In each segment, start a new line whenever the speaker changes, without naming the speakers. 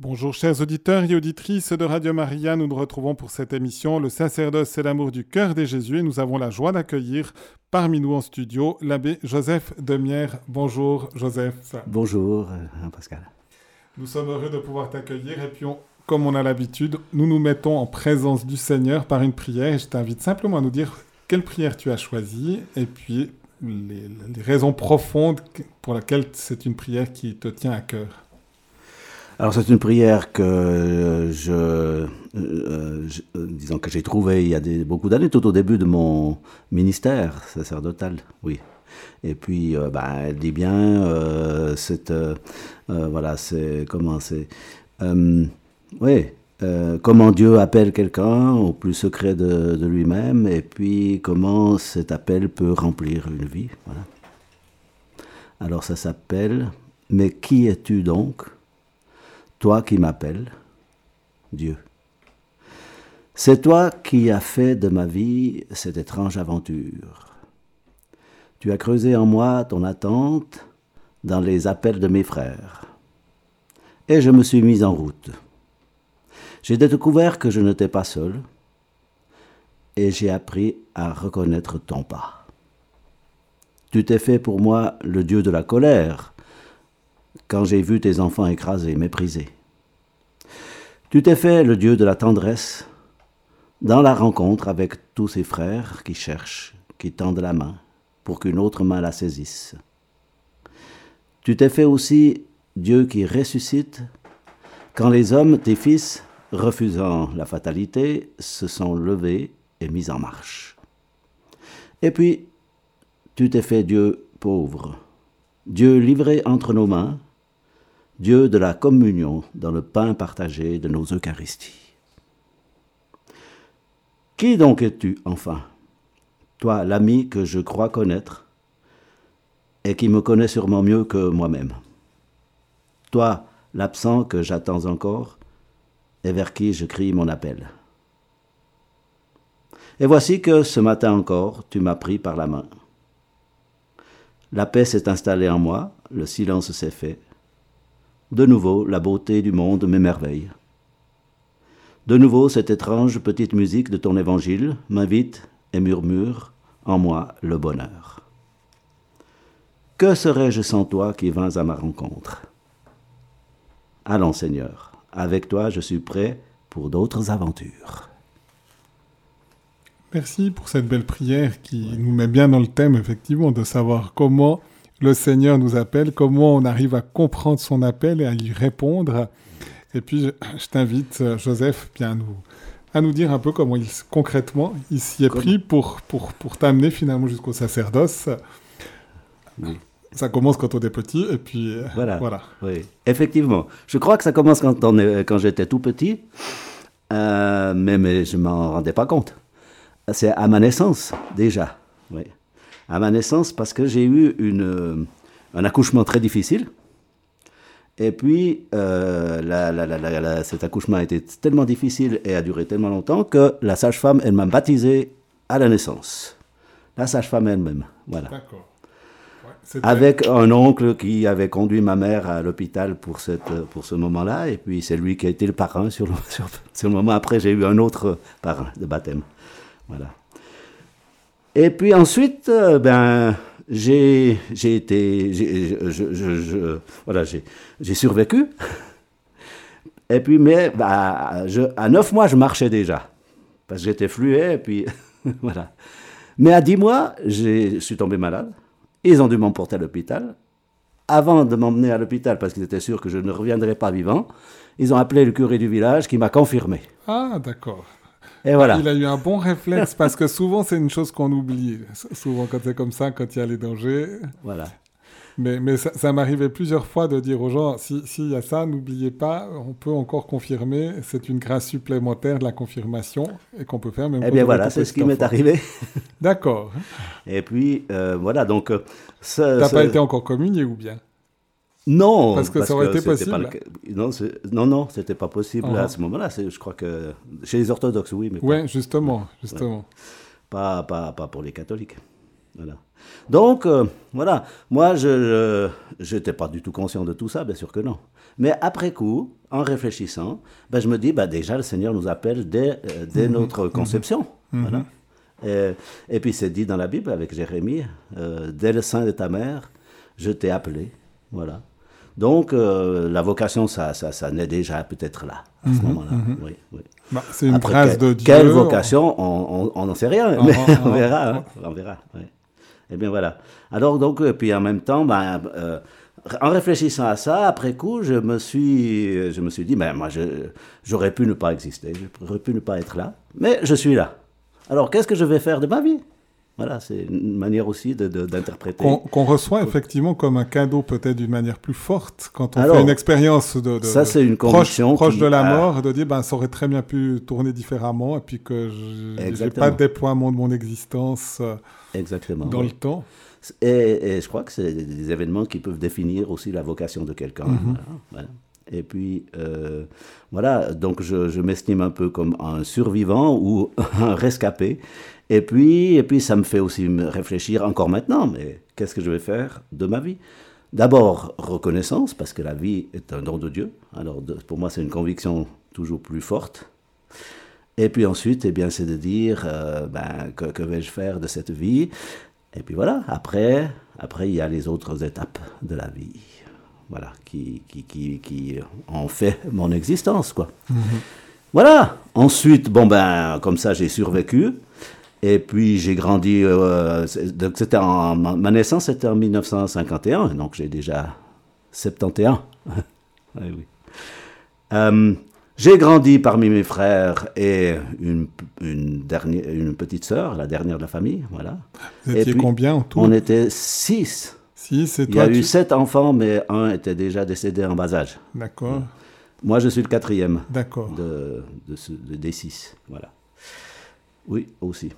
Bonjour chers auditeurs et auditrices de Radio Maria, nous nous retrouvons pour cette émission Le sacerdoce et l'amour du cœur des Jésus et nous avons la joie d'accueillir parmi nous en studio l'abbé Joseph Demière. Bonjour Joseph.
Bonjour euh, Pascal.
Nous sommes heureux de pouvoir t'accueillir et puis comme on a l'habitude, nous nous mettons en présence du Seigneur par une prière et je t'invite simplement à nous dire quelle prière tu as choisie et puis les, les raisons profondes pour lesquelles c'est une prière qui te tient à cœur.
Alors c'est une prière que euh, je, euh, euh, disons que j'ai trouvée il y a beaucoup d'années, tout au début de mon ministère sacerdotal, oui. Et puis, euh, bah, elle dit bien, euh, c'est, voilà, c'est comment c'est, oui, comment Dieu appelle quelqu'un au plus secret de, lui-même, et puis comment cet appel peut remplir une vie. Alors ça s'appelle, mais qui es-tu donc? Toi qui m'appelles, Dieu. C'est toi qui as fait de ma vie cette étrange aventure. Tu as creusé en moi ton attente dans les appels de mes frères. Et je me suis mis en route. J'ai découvert que je n'étais pas seul, et j'ai appris à reconnaître ton pas. Tu t'es fait pour moi le Dieu de la colère, quand j'ai vu tes enfants écrasés, méprisés. Tu t'es fait le Dieu de la tendresse dans la rencontre avec tous ses frères qui cherchent, qui tendent la main pour qu'une autre main la saisisse. Tu t'es fait aussi Dieu qui ressuscite quand les hommes, tes fils, refusant la fatalité, se sont levés et mis en marche. Et puis, tu t'es fait Dieu pauvre, Dieu livré entre nos mains, Dieu de la communion dans le pain partagé de nos Eucharisties. Qui donc es-tu, enfin? Toi, l'ami que je crois connaître et qui me connaît sûrement mieux que moi-même. Toi, l'absent que j'attends encore et vers qui je crie mon appel. Et voici que ce matin encore, tu m'as pris par la main. La paix s'est installée en moi, le silence s'est fait, de nouveau, la beauté du monde m'émerveille. De nouveau, cette étrange petite musique de ton évangile m'invite et murmure en moi le bonheur. Que serais-je sans toi qui vins à ma rencontre? Allons Seigneur, avec toi je suis prêt pour d'autres aventures.
Merci pour cette belle prière qui nous met bien dans le thème, effectivement, de savoir comment le Seigneur nous appelle, comment on arrive à comprendre son appel et à lui répondre. Et puis, je, je t'invite, Joseph, bien à nous, à nous dire un peu comment il, concrètement il s'y est pris pour, pour, pour t'amener finalement jusqu'au sacerdoce. Oui. Ça commence quand on est petit, et puis
voilà. voilà. Oui, effectivement. Je crois que ça commence quand, on est, quand j'étais tout petit, euh, mais, mais je ne m'en rendais pas compte. C'est à ma naissance, déjà. Oui à ma naissance parce que j'ai eu une, un accouchement très difficile. Et puis, euh, la, la, la, cet accouchement a été tellement difficile et a duré tellement longtemps que la sage-femme, elle m'a baptisé à la naissance. La sage-femme elle-même, voilà.
D'accord.
Ouais, Avec un oncle qui avait conduit ma mère à l'hôpital pour, cette, pour ce moment-là, et puis c'est lui qui a été le parrain sur le, sur, sur le moment. Après, j'ai eu un autre parrain de baptême. Voilà. Et puis ensuite, euh, ben, j'ai été, je, je, voilà, j'ai survécu. Et puis, mais bah, à neuf mois, je marchais déjà. Parce que j'étais fluet, et puis voilà. Mais à dix mois, je suis tombé malade. Ils ont dû m'emporter à l'hôpital. Avant de m'emmener à l'hôpital, parce qu'ils étaient sûrs que je ne reviendrais pas vivant, ils ont appelé le curé du village qui m'a confirmé.
Ah, d'accord.
Et voilà.
Il a eu un bon réflexe parce que souvent c'est une chose qu'on oublie. Souvent quand c'est comme ça, quand il y a les dangers.
Voilà.
Mais, mais ça, ça m'arrivait plusieurs fois de dire aux gens, s'il si y a ça, n'oubliez pas, on peut encore confirmer, c'est une grâce supplémentaire de la confirmation et qu'on peut faire même
Eh bien voilà, c'est ce qui m'est arrivé.
D'accord.
Et puis, euh, voilà, donc... Euh,
T'as pas été encore communié ou bien?
Non,
parce que
parce
ça aurait
que
été possible.
Le... Non, non, non, c'était pas possible uh -huh. à ce moment-là. Je crois que chez les orthodoxes, oui, mais
ouais, pas... justement, justement. Ouais.
Pas, pas, pas pour les catholiques. Voilà. Donc, euh, voilà. Moi, je n'étais pas du tout conscient de tout ça, bien sûr que non. Mais après coup, en réfléchissant, ben, je me dis, ben, déjà, le Seigneur nous appelle dès, euh, dès notre conception. Voilà. Et, et puis c'est dit dans la Bible avec Jérémie, euh, dès le sein de ta mère, je t'ai appelé. Voilà. Donc euh, la vocation, ça, ça, ça naît déjà peut-être là, à ce moment-là. Oui, oui.
Bah, c'est une
Après,
grâce
que-
de Dieu.
Quelle vocation On on- on n'en sait rien,
Ah,
mais
ah,
on
ah,
verra.
ah.
hein, on verra. oui. Eh bien voilà. Alors donc, et puis en même temps, ben, euh, en réfléchissant à ça, après coup, je me suis, je me suis dit, ben moi, je- j'aurais pu ne pas exister, j'aurais pu ne pas être là, mais je suis là. Alors qu'est-ce que je vais faire de ma vie? Voilà, c'est une manière aussi d'interpréter.
Qu'on reçoit effectivement comme un cadeau peut-être d'une manière plus forte quand on
Alors,
fait une expérience de, de-
ça, c'est une
proche, proche
qui-
de la
ah.
mort, de dire ben ça aurait très bien pu tourner différemment et puis que je- j'ai
Exactement.
pas de déploiement de mon existence euh,
Exactement.
dans
oui.
le temps.
Et, et je crois que c'est des événements qui peuvent définir aussi la vocation de quelqu'un. voilà, voilà. Et puis, euh, voilà, donc je, je m'estime un peu comme un survivant ou un rescapé. Et puis, et puis, ça me fait aussi me réfléchir encore maintenant, mais qu'est-ce que je vais faire de ma vie? D'abord, reconnaissance, parce que la vie est un don de Dieu. Alors, de- pour moi, c'est une conviction toujours plus forte. Et puis ensuite, eh bien, c'est de dire, euh, ben, que, que vais-je faire de cette vie? Et puis voilà, après, après, il y a les autres étapes de la vie. Voilà, qui, qui, qui, qui ont fait mon existence, quoi. Voilà. Ensuite, bon, ben, comme ça, j'ai survécu. Et puis, j'ai grandi. euh, donc, c'était en, ma naissance, c'était en 1951. Donc, j'ai déjà 71. oui, oui. Euh, j'ai grandi parmi mes frères et une, une, dernière, une petite sœur, la dernière de la famille, voilà.
Vous
Et
étiez
puis,
combien en tout?
On était six.
Si, c'est
Il y
toi.
a eu sept enfants, mais un était déjà décédé en bas âge.
D'accord,
Moi, je suis le quatrième
d'accord.
de, de ce- de- des six. Voilà. Oui, aussi.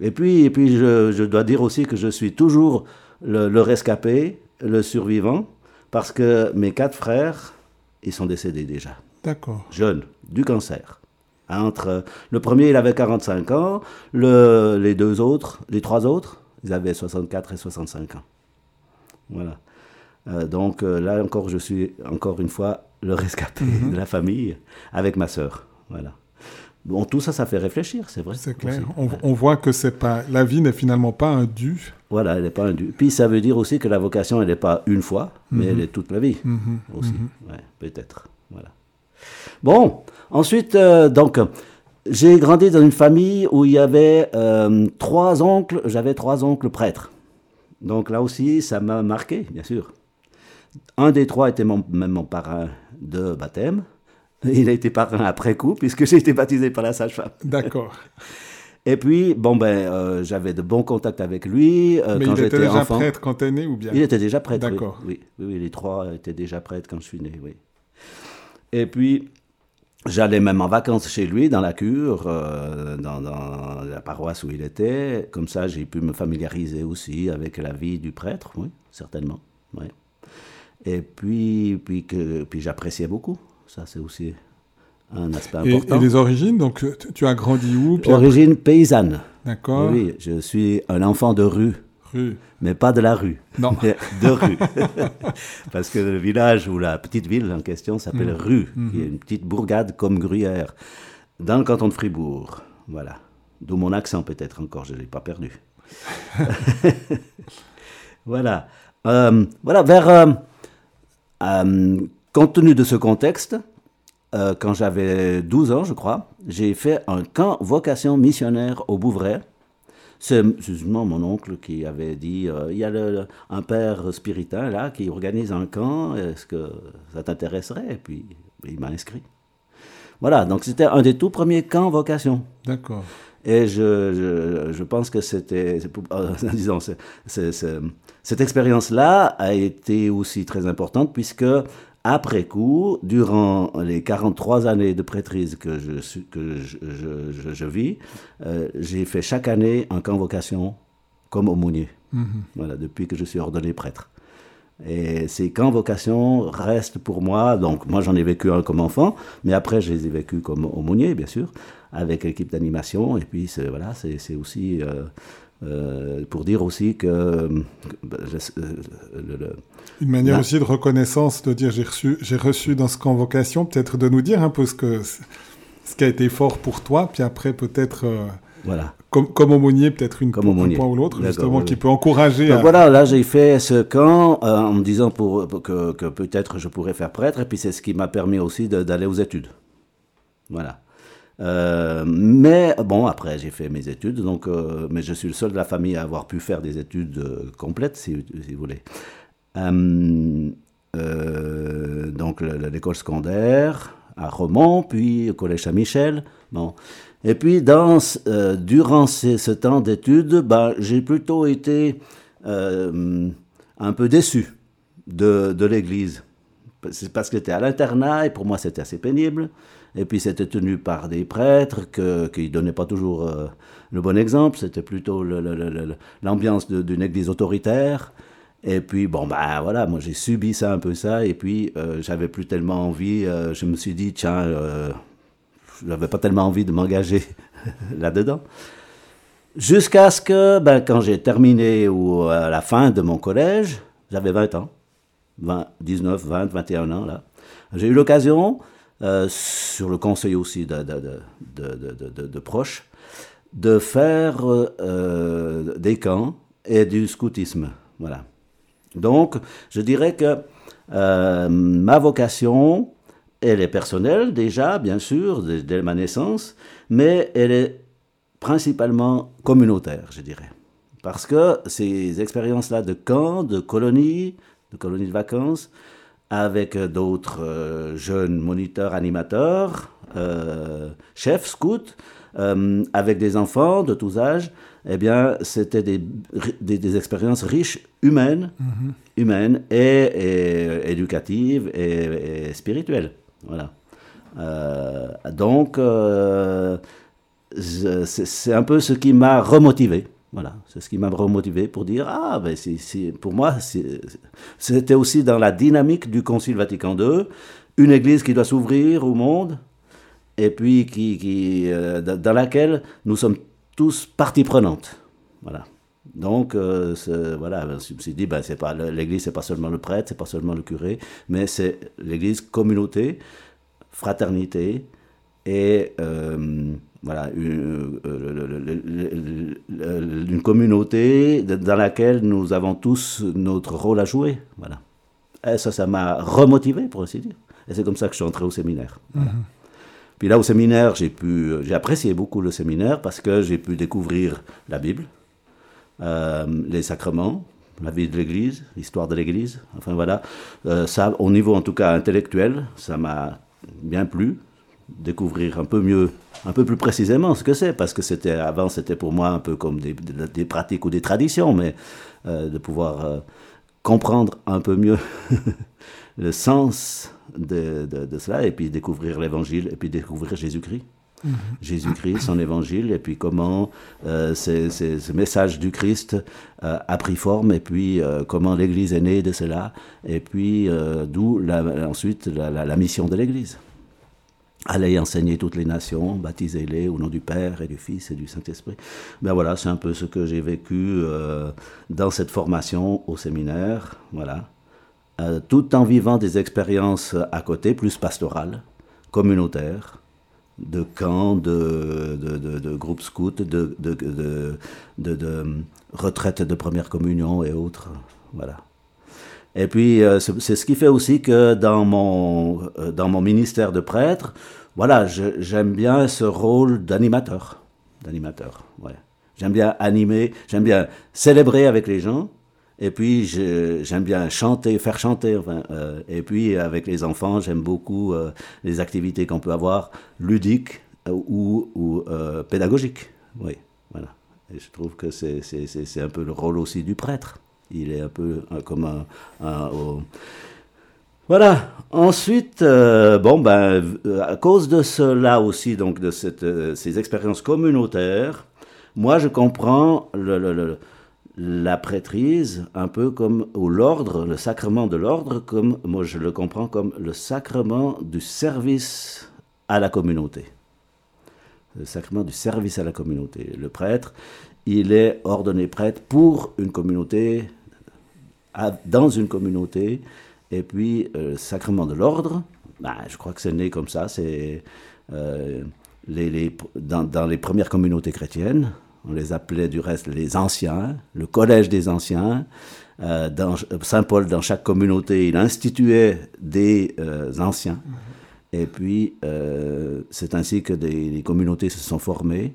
Et puis, et puis je, je dois dire aussi que je suis toujours le, le rescapé, le survivant, parce que mes quatre frères, ils sont décédés déjà,
D'accord.
jeunes, du cancer. Entre, le premier, il avait 45 ans, le, les deux autres, les trois autres, ils avaient 64 et 65 ans. Voilà. Euh, donc euh, là encore, je suis encore une fois le rescapé de la famille avec ma sœur. Voilà. Bon, tout ça, ça fait réfléchir, c'est vrai.
C'est clair. On, on voit que c'est pas la vie n'est finalement pas un dû.
Voilà, elle n'est pas un dû. Puis ça veut dire aussi que la vocation, elle n'est pas une fois, mais elle est toute la vie
Mhm.
aussi. Ouais, peut-être. Voilà. Bon, ensuite, euh, donc, j'ai grandi dans une famille où il y avait euh, trois oncles. J'avais trois oncles prêtres. Donc là aussi, ça m'a marqué, bien sûr. Un des trois était mon, même mon parrain de baptême. Il a été parrain après coup, puisque j'ai été baptisé par la sage-femme.
D'accord.
Et puis, bon, ben, euh, j'avais de bons contacts avec lui euh,
Mais
quand
il était déjà
enfant.
prêtre quand t'es né ou bien?
Il était déjà prêtre.
D'accord.
Oui, oui, oui, les trois étaient déjà prêtres quand je suis né, oui. Et puis, j'allais même en vacances chez lui, dans la cure, euh, dans, dans la paroisse où il était. Comme ça, j'ai pu me familiariser aussi avec la vie du prêtre, oui, certainement. oui. Et puis, puis, que, puis j'appréciais beaucoup. Ça, c'est aussi un aspect
Et,
important.
et les origines, donc tu, tu as grandi où puis
Origine paysanne.
D'accord.
Oui, je suis un enfant de rue,
Rue.
mais pas de la rue.
Non.
mais de rue. Parce que le village ou la petite ville en question s'appelle Rue, qui est une petite bourgade comme Gruyère, dans le canton de Fribourg. Voilà. D'où mon accent peut-être encore, je ne l'ai pas perdu. voilà. Euh, voilà, vers... euh, euh, compte tenu de ce contexte, euh, quand j'avais 12 ans, je crois, j'ai fait un camp vocation missionnaire au Bouvray. C'est justement mon oncle qui avait dit euh, il y a le- un père spiritain là qui organise un camp, est-ce que ça t'intéresserait? Et puis il m'a inscrit. Voilà, donc c'était un des tout premiers camps vocation.
D'accord.
Et je, je, je pense que c'était, euh, disons, cette expérience-là a été aussi très importante puisque après coup, durant les 43 années de prêtrise que je, suis- que je, je- je- je vis, euh, j'ai fait chaque année un camp vocation comme aumônier. Voilà, depuis que je suis ordonné prêtre. Et ces camps vocation restent pour moi, donc moi j'en ai vécu un comme enfant, mais après je les ai vécus comme aumônier, bien sûr, avec l'équipe d'animation, et puis c'est, voilà, aussi euh, Euh, pour dire aussi que... euh,
Une manière aussi de reconnaissance, de dire j'ai reçu, j'ai reçu dans ce convocation, peut-être de nous dire un peu ce, que, ce qui a été fort pour toi, puis après peut-être, euh,
voilà.
comme, comme aumônier, peut-être une
Comme
un point ou l'autre, justement,
oui,
qui peut encourager
Donc
à...
voilà, là j'ai fait ce camp euh, en me disant pour, pour que, que peut-être je pourrais faire prêtre, et puis c'est ce qui m'a permis aussi d'aller aux études. Voilà. Euh, mais bon, après j'ai fait mes études, donc, euh, mais je suis le seul de la famille à avoir pu faire des études euh, complètes, si, vous voulez. Donc le- le- l'école secondaire à Romont, puis au collège Saint-Michel. Bon. Et puis durant ce temps d'études, bah, j'ai plutôt été un peu déçu de, de l'Église. C'est parce que j'étais à l'internat et pour moi c'était assez pénible. Et puis c'était tenu par des prêtres qui ne donnaient pas toujours euh, le bon exemple. C'était plutôt l'ambiance d'une église autoritaire. Et puis bon, ben voilà, moi j'ai subi ça un peu ça. Et puis euh, j'avais plus tellement envie. euh, je me suis dit, tiens, euh, j'avais pas tellement envie de m'engager là-dedans. Jusqu'à ce que, ben, quand j'ai terminé ou à la fin de mon collège, j'avais 20 ans. 20, 19, 20, 21 ans, là. J'ai eu l'occasion, sur le conseil aussi de, de, de, de, proches, de faire euh, euh, des camps et du scoutisme. Voilà. Donc, je dirais que euh, ma vocation, elle est personnelle déjà, bien sûr, dès, dès ma naissance, mais elle est principalement communautaire, je dirais. Parce que ces expériences-là de camps, de colonies, de colonies de vacances, avec euh, d'autres euh, jeunes moniteurs, animateurs, euh, chefs, scouts, euh, avec des enfants de tous âges, eh bien, c'était des, des, des expériences riches, humaines, humaines et, et éducatives et, et spirituelles. Voilà. Donc, c'est un peu ce qui m'a remotivé. Voilà, c'est ce qui m'a remotivé pour dire ah ben c'est- pour moi c'était aussi dans la dynamique du Concile Vatican II, une Église qui doit s'ouvrir au monde et puis qui, qui euh, dans laquelle nous sommes tous partie prenante. Voilà. Donc euh, voilà, je me suis dit ben c'est pas l'Église c'est pas seulement le prêtre, c'est pas seulement le curé, mais c'est l'Église communauté, fraternité et euh, voilà une, euh, une communauté dans laquelle nous avons tous notre rôle à jouer. Voilà. Et ça, ça m'a remotivé, pour ainsi dire. Et c'est comme ça que je suis entré au séminaire. Voilà. Puis là, au séminaire, j'ai pu, j'ai apprécié beaucoup le séminaire parce que j'ai pu découvrir la Bible, euh, les sacrements, la vie de l'Église, l'histoire de l'Église. Enfin voilà, Euh, ça, au niveau en tout cas intellectuel, ça m'a bien plu. Découvrir un peu mieux, un peu plus précisément ce que c'est, parce que c'était avant, c'était pour moi un peu comme des, pratiques ou des traditions, mais euh, de pouvoir euh, comprendre un peu mieux le sens de, de- de cela, et puis découvrir l'Évangile, et puis découvrir Jésus-Christ. Jésus-Christ, son évangile, et puis comment euh, ce message du Christ euh, a pris forme, et puis euh, comment l'Église est née de cela, et puis d'où ensuite la, la- la mission de l'Église. Allez enseigner toutes les nations, baptisez-les au nom du Père et du Fils et du Saint-Esprit. Ben voilà, c'est un peu ce que j'ai vécu euh, dans cette formation au séminaire, voilà. Euh, tout en vivant des expériences à côté, plus pastorales, communautaires, de camps, de, groupes scouts, de, de, de retraites de première communion et autres. Voilà. Et puis, euh, c'est ce qui fait aussi que dans mon, euh, dans mon ministère de prêtre, voilà, j'aime bien ce rôle d'animateur. D'animateur, ouais. J'aime bien animer, j'aime bien célébrer avec les gens, et puis j'aime bien chanter, faire chanter, euh, et puis avec les enfants, j'aime beaucoup euh, les activités qu'on peut avoir ludiques euh, ou, pédagogiques. Oui, voilà. Et je trouve que c'est un peu le rôle aussi du prêtre. Il est un peu comme un, un- au- voilà. Ensuite, euh, bon ben, à cause de cela aussi, donc de euh, ces expériences communautaires, moi je comprends la prêtrise un peu comme ou l'ordre, le sacrement de l'ordre, comme moi je le comprends comme le sacrement du service à la communauté. Le sacrement du service à la communauté. Le prêtre, il est ordonné prêtre pour une communauté, dans une communauté, et puis le sacrement de l'ordre, ben, je crois que c'est né comme ça, c'est les, dans, les premières communautés chrétiennes, on les appelait du reste les anciens, le collège des anciens. Euh, Saint Paul, dans chaque communauté, il instituait des euh, anciens. Et puis, euh, c'est ainsi que des, communautés se sont formées.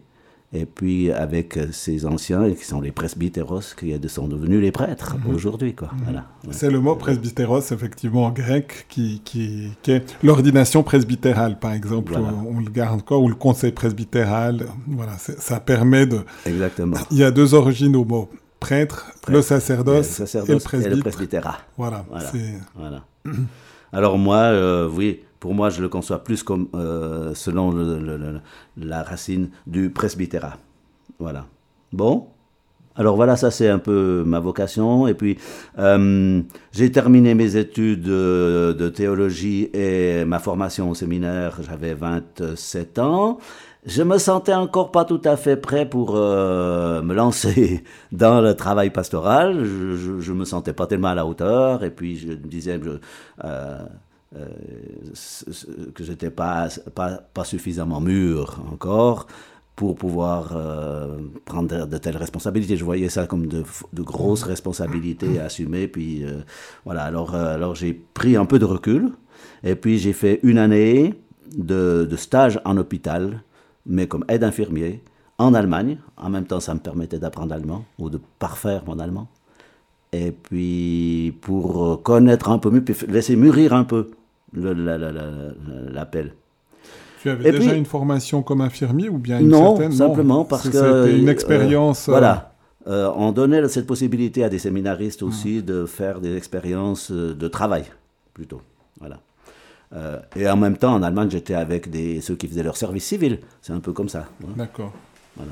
Et puis, avec ces anciens, qui sont les presbytéros, qui sont devenus les prêtres mhm. aujourd'hui. Quoi.
Mhm. Voilà. C'est le mot presbytéros, effectivement, en grec, qui, qui, est l'ordination presbytérale, par exemple. On, le garde encore, ou le conseil presbytéral. Voilà, ça permet de.
Exactement.
Il y a deux origines au mot prêtre, le sacerdoce, et le,
et le presbytérat.
Voilà.
voilà. Alors, moi, euh, oui pour moi, je le conçois plus comme euh, selon la racine du presbytérat. Voilà. Bon. Alors voilà, ça c'est un peu ma vocation. Et puis, euh, j'ai terminé mes études de, théologie et ma formation au séminaire, j'avais 27 ans. Je me sentais encore pas tout à fait prêt pour euh, me lancer dans le travail pastoral. Je, je, me sentais pas tellement à la hauteur. Et puis, je me disais, euh, que j'étais pas, pas, pas, suffisamment mûr encore pour pouvoir euh, prendre de, telles responsabilités. Je voyais ça comme de, de grosses responsabilités à assumer. Puis euh, voilà, alors, alors j'ai pris un peu de recul. Et puis j'ai fait une année de, de, stage en hôpital, mais comme aide infirmier, en Allemagne. En même temps, ça me permettait d'apprendre l'allemand ou de parfaire mon allemand. Et puis pour connaître un peu mieux, puis laisser mûrir un peu l'appel.
Tu avais déjà une formation comme infirmier ou bien une
non, certaine? Simplement parce que
c'était une euh, expérience.
Euh, voilà. Euh, on donnait cette possibilité à des séminaristes aussi mmh. de faire des expériences de travail, plutôt. Voilà. et en même temps, en Allemagne, j'étais avec des, ceux qui faisaient leur service civil. C'est un peu comme ça.
D'accord.
Voilà.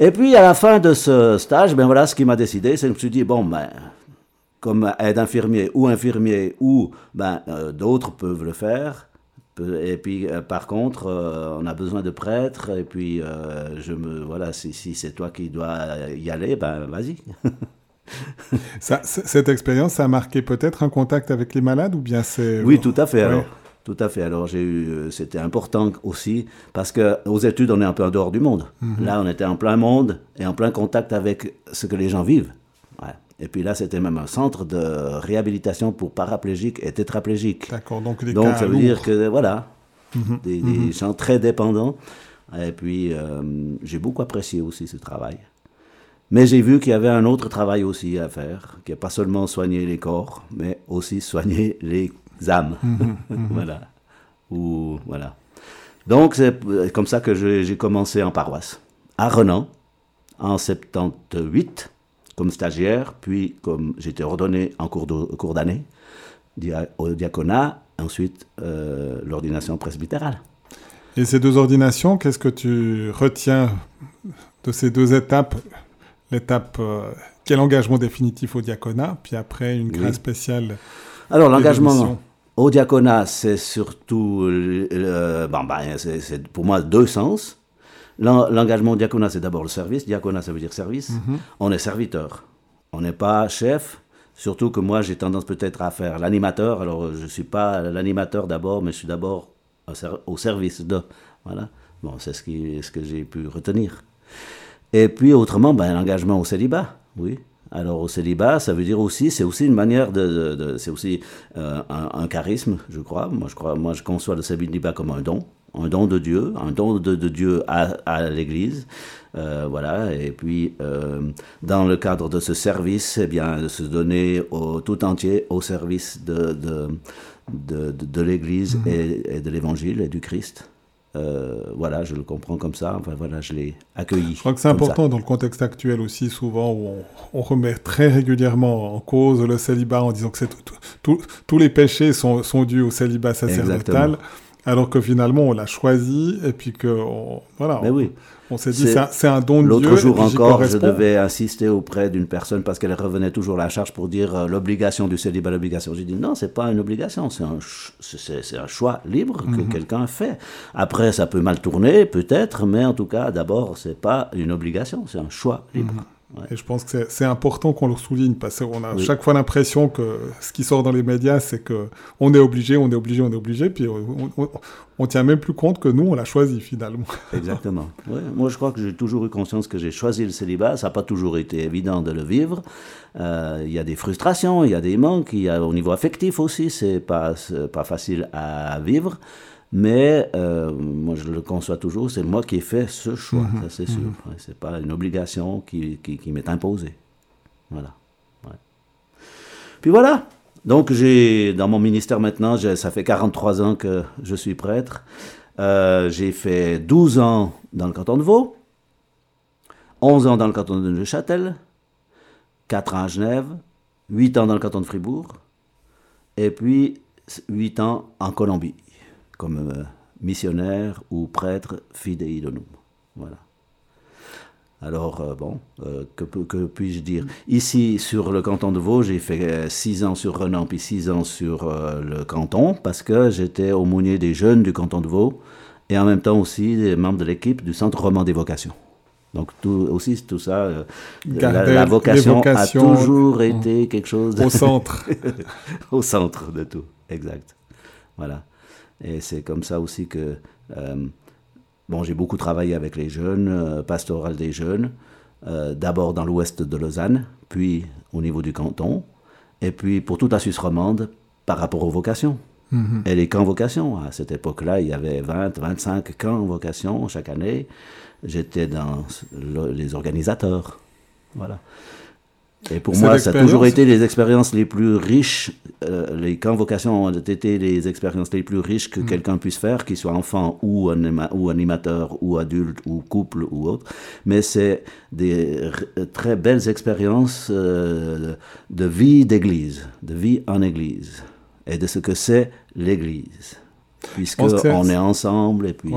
Et puis, à la fin de ce stage, ben voilà, ce qui m'a décidé, c'est que je me suis dit, bon, ben, comme aide infirmier ou infirmier ou ben, euh, d'autres peuvent le faire. Et puis, euh, par contre, euh, on a besoin de prêtres. Et puis, je me, voilà, si, si c'est toi qui dois y aller, ben vas-y.
cette expérience, ça a marqué peut-être un contact avec les malades ou bien c'est...
Oui, tout à fait. Alors, tout à fait. Alors, j'ai eu, c'était important aussi parce que aux études, on est un peu en dehors du monde. Mhm. Là, on était en plein monde et en plein contact avec ce que les gens vivent. Et puis là, c'était même un centre de réhabilitation pour paraplégiques et tétraplégiques.
D'accord, donc des
Donc ça veut dire que, voilà, mhm, des, mhm. gens très dépendants. Et puis, euh, j'ai beaucoup apprécié aussi ce travail. Mais j'ai vu qu'il y avait un autre travail aussi à faire, qui n'est pas seulement soigner les corps, mais aussi soigner les âmes. Mhm, voilà. Ou, voilà. Donc, c'est comme ça que j'ai commencé en paroisse, à Renan, en 78 comme stagiaire, puis comme j'étais ordonné en cours d'année au diaconat, ensuite euh, l'ordination presbytérale.
Et ces deux ordinations, qu'est-ce que tu retiens de ces deux étapes? L'étape, euh, quel engagement définitif au diaconat, puis après une grâce spéciale
Alors l'engagement au diaconat, c'est surtout, euh, bon, ben, c'est pour moi deux sens. L'engagement diaconat, c'est d'abord le service. Diaconat, ça veut dire service. Mhm. On est serviteur. On n'est pas chef. Surtout que moi, j'ai tendance peut-être à faire l'animateur. Alors, je ne suis pas l'animateur d'abord, mais je suis d'abord au service de. Voilà. Bon, c'est ce, ce que j'ai pu retenir. Et puis, autrement, ben, l'engagement au célibat. Oui. Alors, au célibat, ça veut dire aussi, c'est aussi une manière de. c'est aussi euh, un, charisme, je crois. Moi, je crois. Moi, je conçois le célibat comme un don un don de Dieu, un don de, Dieu à, l'Église. Euh, voilà, et puis euh, dans le cadre de ce service, eh bien, de se donner au, tout entier au service de, de, de, l'Église mhm. et, de l'Évangile et du Christ. Euh, voilà, je le comprends comme ça. Enfin, voilà, je l'ai accueilli.
Je crois que c'est important dans le contexte actuel aussi, souvent où on, remet très régulièrement en cause le célibat en disant que tous les péchés sont, sont dus au célibat sacerdotal. Alors que finalement on l'a choisi et puis que voilà.
Mais oui.
On s'est dit, c'est un, don de Dieu.
L'autre jour encore, je devais assister auprès d'une personne parce qu'elle revenait toujours à la charge pour dire euh, l'obligation du célibat, l'obligation. J'ai dit non, c'est pas une obligation, c'est un, un, choix libre que mhm. quelqu'un fait. Après, ça peut mal tourner, peut-être, mais en tout cas, d'abord, c'est pas une obligation, c'est un choix libre.
Et je pense que c'est important qu'on le souligne parce qu'on a chaque fois l'impression que ce qui sort dans les médias, c'est que on est obligé, on est obligé, on est obligé, puis on, on, tient même plus compte que nous, on l'a choisi finalement.
Exactement. Moi, je crois que j'ai toujours eu conscience que j'ai choisi le célibat. Ça n'a pas toujours été évident de le vivre. Euh, il y a des frustrations, il y a des manques, il y a au niveau affectif aussi, c'est pas pas facile à vivre. Mais euh, moi, je le conçois toujours, c'est moi qui ai fait ce choix, mhm. ça c'est sûr. Mhm. c'est pas une obligation qui, qui, m'est imposée. Voilà. Puis voilà. Donc, j'ai dans mon ministère maintenant, ça fait 43 ans que je suis prêtre. Euh, j'ai fait 12 ans dans le canton de Vaud, 11 ans dans le canton de Neuchâtel, 4 ans à Genève, 8 ans dans le canton de Fribourg, et puis 8 ans en Colombie comme euh, missionnaire ou prêtre fidei donum. Voilà. Alors, euh, bon, euh, que, que puis-je dire? Ici, sur le canton de Vaud, j'ai fait six ans sur Renan, puis six ans sur le canton, parce que j'étais aumônier des jeunes du canton de Vaud, et en même temps aussi des membres de l'équipe du Centre roman des vocations. Donc, tout, aussi, tout ça, la, vocation a toujours été quelque chose...
Au centre.
au centre de tout, exact. Voilà. Et c'est comme ça aussi que, euh, bon, j'ai beaucoup travaillé avec les jeunes, euh, pastoral des jeunes, euh, d'abord dans l'ouest de Lausanne, puis au niveau du canton, et puis pour toute la Suisse romande par rapport aux vocations. Mhm. Et les camps vocations, à cette époque-là, il y avait 20, 25 camps vocations chaque année. J'étais dans les organisateurs. Voilà. Et pour moi, ça a toujours été les expériences les plus riches. Euh, les convocations ont été les expériences les plus riches que mm. quelqu'un puisse faire, qu'il soit enfant ou, ou animateur ou adulte ou couple ou autre. Mais c'est des très belles expériences euh, de vie d'église, de vie en église et de ce que c'est l'église. Puisque on, est ensemble et puis.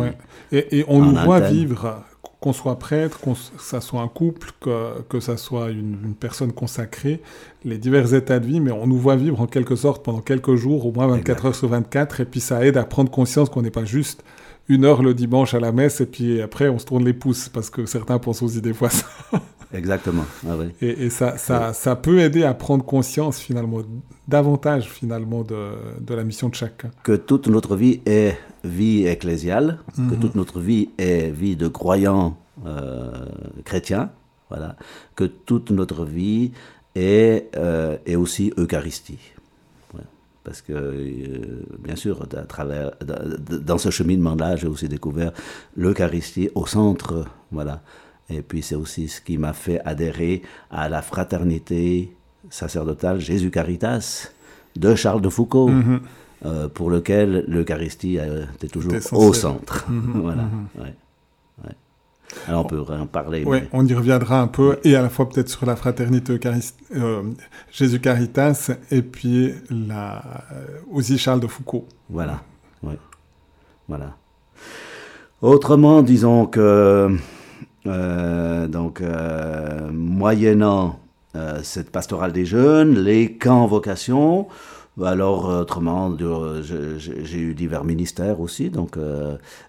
Et, on nous voit vivre qu'on soit prêtre, que ça soit un couple, que, que ça soit une, personne consacrée, les divers états de vie, mais on nous voit vivre en quelque sorte pendant quelques jours, au moins 24 heures sur 24, et puis ça aide à prendre conscience qu'on n'est pas juste une heure le dimanche à la messe, et puis après on se tourne les pouces, parce que certains pensent aussi des fois ça.
Exactement. Ah
et, ça, ça, ça, peut aider à prendre conscience finalement, davantage finalement de, de, la mission de chacun.
Que toute notre vie est vie ecclésiale, que mhm. toute notre vie est vie de croyants euh, chrétiens, voilà, que toute notre vie est, euh, est aussi Eucharistie. Parce que, euh, bien sûr, à travers, dans ce cheminement-là, j'ai aussi découvert l'Eucharistie au centre, voilà, et puis c'est aussi ce qui m'a fait adhérer à la fraternité sacerdotale Jésus Caritas de Charles de Foucault, mhm. euh, pour lequel l'Eucharistie était toujours au centre. Mhm. voilà. Mhm. Alors on peut en parler.
Oui, on y reviendra un peu, et à la fois peut-être sur la fraternité euh, Jésus Caritas, et puis la, euh, aussi Charles de Foucault.
Voilà, oui. Voilà. Autrement, disons que euh, donc, euh, moyennant euh, cette pastorale des jeunes, les camps vocation, alors, autrement, j'ai eu divers ministères aussi, donc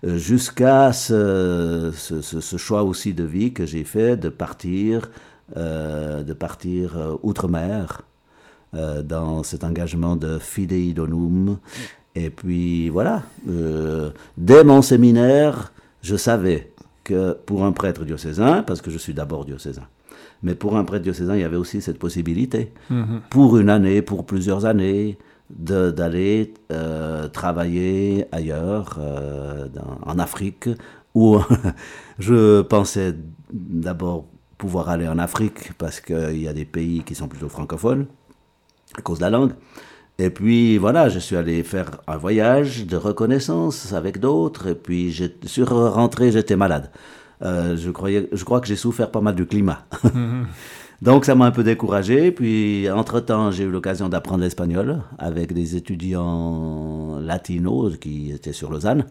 jusqu'à ce, ce, choix aussi de vie que j'ai fait de partir, de partir outre-mer dans cet engagement de fidei donum. Et puis voilà, dès mon séminaire, je savais que pour un prêtre diocésain, parce que je suis d'abord diocésain, mais pour un prêtre diocésain, il y avait aussi cette possibilité, mhm. pour une année, pour plusieurs années, d'aller euh, travailler ailleurs, euh, en Afrique, où je pensais d'abord pouvoir aller en Afrique, parce qu'il y a des pays qui sont plutôt francophones, à cause de la langue. Et puis voilà, je suis allé faire un voyage de reconnaissance avec d'autres. Et puis sur rentrée, j'étais malade. Euh, je, croyais, je crois que j'ai souffert pas mal du climat. Donc ça m'a un peu découragé. Puis entre-temps, j'ai eu l'occasion d'apprendre l'espagnol avec des étudiants latinos qui étaient sur Lausanne,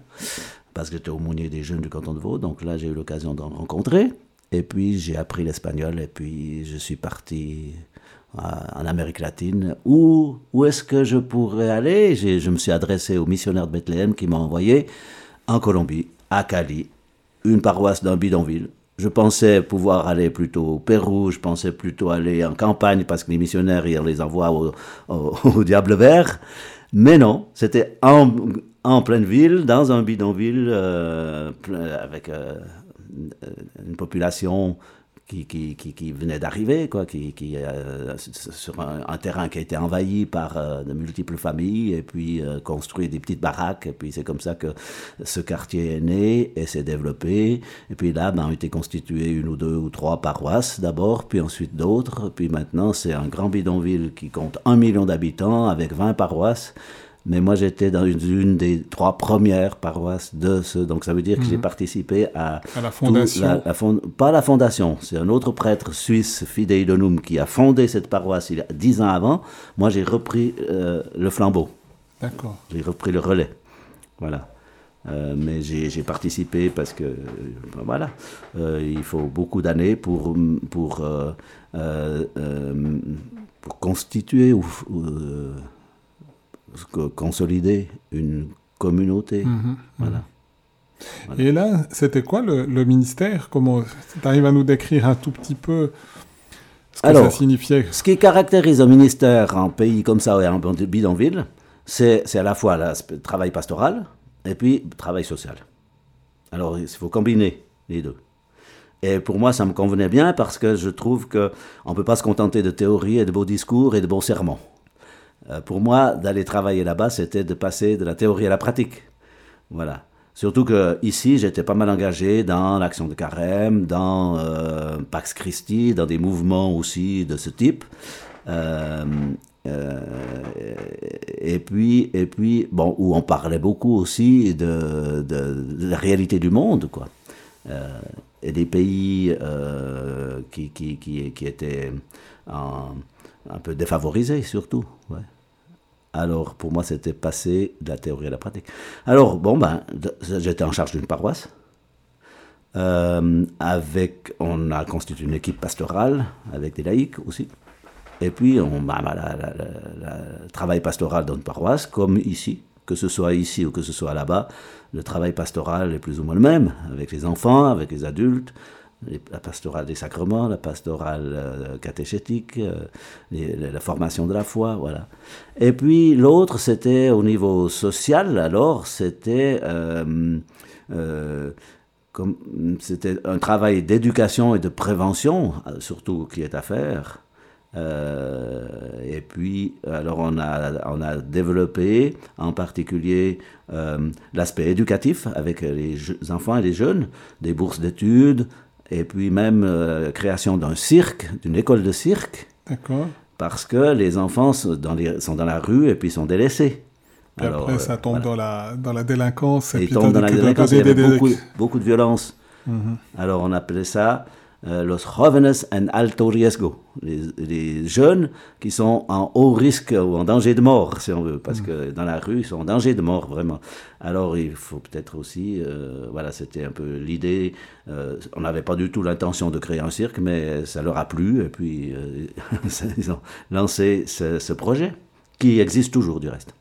parce que j'étais aumônier des jeunes du canton de Vaud. Donc là, j'ai eu l'occasion d'en rencontrer. Et puis j'ai appris l'espagnol et puis je suis parti en Amérique latine. Où, où est-ce que je pourrais aller? Je me suis adressé au missionnaire de Bethléem qui m'a envoyé en Colombie, à Cali, une paroisse d'un bidonville. Je pensais pouvoir aller plutôt au Pérou, je pensais plutôt aller en campagne parce que les missionnaires, ils les envoient au, au, Diable Vert. Mais non, c'était en, en, pleine ville, dans un bidonville, euh, avec euh, une population qui, venait d'arriver, quoi, qui, euh, sur un, terrain qui a été envahi par euh, de multiples familles, et puis euh, construit des petites baraques, et puis c'est comme ça que ce quartier est né et s'est développé. Et puis là, ben, ont été constituées une ou deux ou trois paroisses d'abord, puis ensuite d'autres, puis maintenant c'est un grand bidonville qui compte un million d'habitants avec 20 paroisses. Mais moi, j'étais dans une, des trois premières paroisses de ce. Donc, ça veut dire que j'ai mhm. participé à.
À la fondation.
la, pas la fondation, c'est un autre prêtre suisse, Fidei Donum, qui a fondé cette paroisse il y a dix ans avant. Moi, j'ai repris euh, le flambeau.
D'accord.
J'ai repris le relais. Voilà. Euh, mais j'ai participé parce que, ben voilà, euh, il faut beaucoup d'années pour, pour, pour constituer ou consolider une communauté. Mhm, mhm. voilà.
Et là, c'était quoi le, ministère? Comment tu arrives à nous décrire un tout petit peu ce que ça signifiait?
Ce qui caractérise un ministère en pays comme ça, en bidonville, c'est à la fois le travail pastoral et puis travail social. Alors, il faut combiner les deux. Et pour moi, ça me convenait bien parce que je trouve qu'on ne peut pas se contenter de théorie et de beaux discours et de beaux sermons. Euh, pour moi, d'aller travailler là-bas, c'était de passer de la théorie à la pratique. Voilà. Surtout que ici, j'étais pas mal engagé dans l'action de carême, dans euh, Pax Christi, dans des mouvements aussi de ce type. Euh, et puis, et puis, bon, où on parlait beaucoup aussi de, la réalité du monde, quoi. et des pays qui, étaient en, un peu défavorisé surtout. Alors pour moi c'était passer de la théorie à la pratique. Alors bon ben j'étais en charge d'une paroisse. Euh, avec, on a constitué une équipe pastorale avec des laïcs aussi. Et puis, on, bah le travail pastoral dans une paroisse, comme ici, que ce soit ici ou que ce soit là-bas, le travail pastoral est plus ou moins le même, avec les enfants, avec les adultes, la pastorale des sacrements, la pastorale euh, catéchétique, euh, la formation de la foi, voilà. Et puis l'autre, c'était au niveau social, alors c'était euh, un travail d'éducation et de prévention, surtout qui est à faire. et puis, alors on a, on a développé en particulier l'aspect éducatif avec les enfants et les jeunes, des bourses d'études, et puis même euh, création d'un cirque, d'une école de cirque.
D'accord.
Parce que les enfants sont dans, les, sont dans la rue et puis sont délaissés.
Et après, ça euh, tombe dans, la, dans la délinquance.
Et, tombe dans la délinquance, il y avait beaucoup, beaucoup de violence. Mhm. Alors on appelait ça los jóvenes en alto riesgo, les, jeunes qui sont en haut risque ou en danger de mort, si on veut, parce que dans la rue, ils sont en danger de mort, vraiment. Alors il faut peut-être aussi, euh, voilà, c'était un peu l'idée, euh, on n'avait pas du tout l'intention de créer un cirque, mais ça leur a plu, et puis ils ont lancé ce projet, qui existe toujours du reste.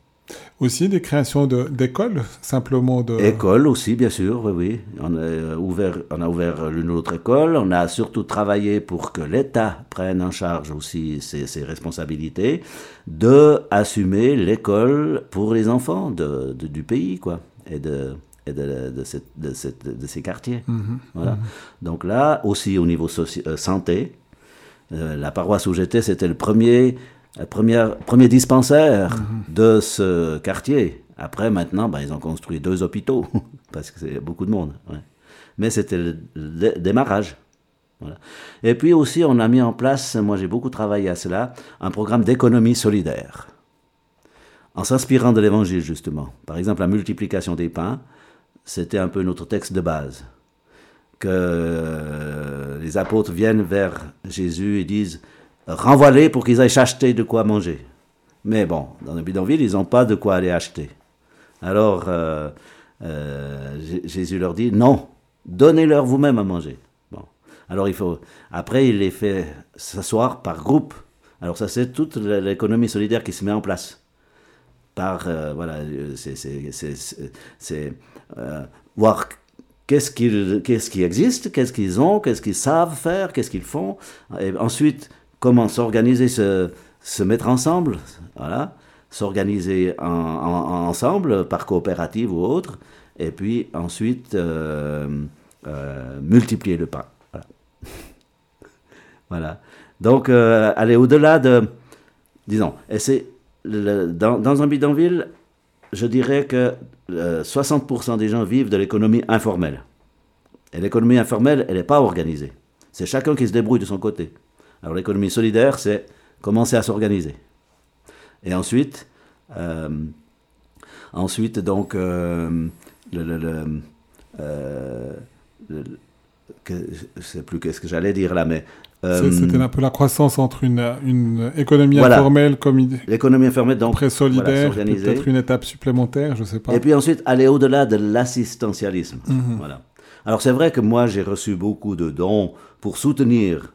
Aussi des créations d'écoles, simplement de...
Écoles aussi, bien sûr, oui, oui. On a ouvert, on a ouvert l'une autre école. On a surtout travaillé pour que l'État prenne en charge aussi ses, responsabilités de assumer l'école pour les enfants de, du pays, quoi, et de et de, de, cette, de, cette, de, ces quartiers. Mhm. voilà. Mhm. Donc là, aussi au niveau euh, santé, euh, la paroisse où j'étais, c'était le premier le premier dispensaire mhm. de ce quartier. Après, maintenant, ben, ils ont construit deux hôpitaux, parce que c'est beaucoup de monde. Mais c'était le, démarrage. Et puis aussi, on a mis en place, moi j'ai beaucoup travaillé à cela, un programme d'économie solidaire. En s'inspirant de l'évangile, justement. Par exemple, la multiplication des pains, c'était un peu notre texte de base. Que les apôtres viennent vers Jésus et disent renvoie-les pour qu'ils aillent acheter de quoi manger. Mais bon, dans le bidonville, ils n'ont pas de quoi aller acheter. Alors euh, euh, Jésus leur dit non, donnez-leur vous-même à manger. Bon. Alors il faut. Après, il les fait s'asseoir par groupe. Alors ça, c'est toute l'économie solidaire qui se met en place. Par euh, voilà, c'est voir qu'est-ce qui existe, qu'est-ce qu'ils ont, qu'est-ce qu'ils savent faire, qu'est-ce qu'ils font. Et ensuite, comment s'organiser, se, mettre ensemble, s'organiser en, ensemble par coopérative ou autre, et puis ensuite euh, euh, multiplier le pain. Voilà. Donc, euh, aller au-delà de, disons, et dans, dans un bidonville, je dirais que 60% euh, des gens vivent de l'économie informelle. Et l'économie informelle, elle n'est pas organisée. C'est chacun qui se débrouille de son côté. Alors l'économie solidaire, c'est commencer à s'organiser. Et ensuite, euh, ensuite donc, euh, le, le, le, je ne sais plus qu'est-ce que j'allais dire là, mais
euh, c'était un peu la croissance entre une, une économie informelle comme
l'économie informelle donc
très solidaire, peut-être une étape supplémentaire, je sais pas.
Et puis ensuite aller au-delà de l'assistentialisme. Mhm. Voilà. Alors c'est vrai que moi j'ai reçu beaucoup de dons pour soutenir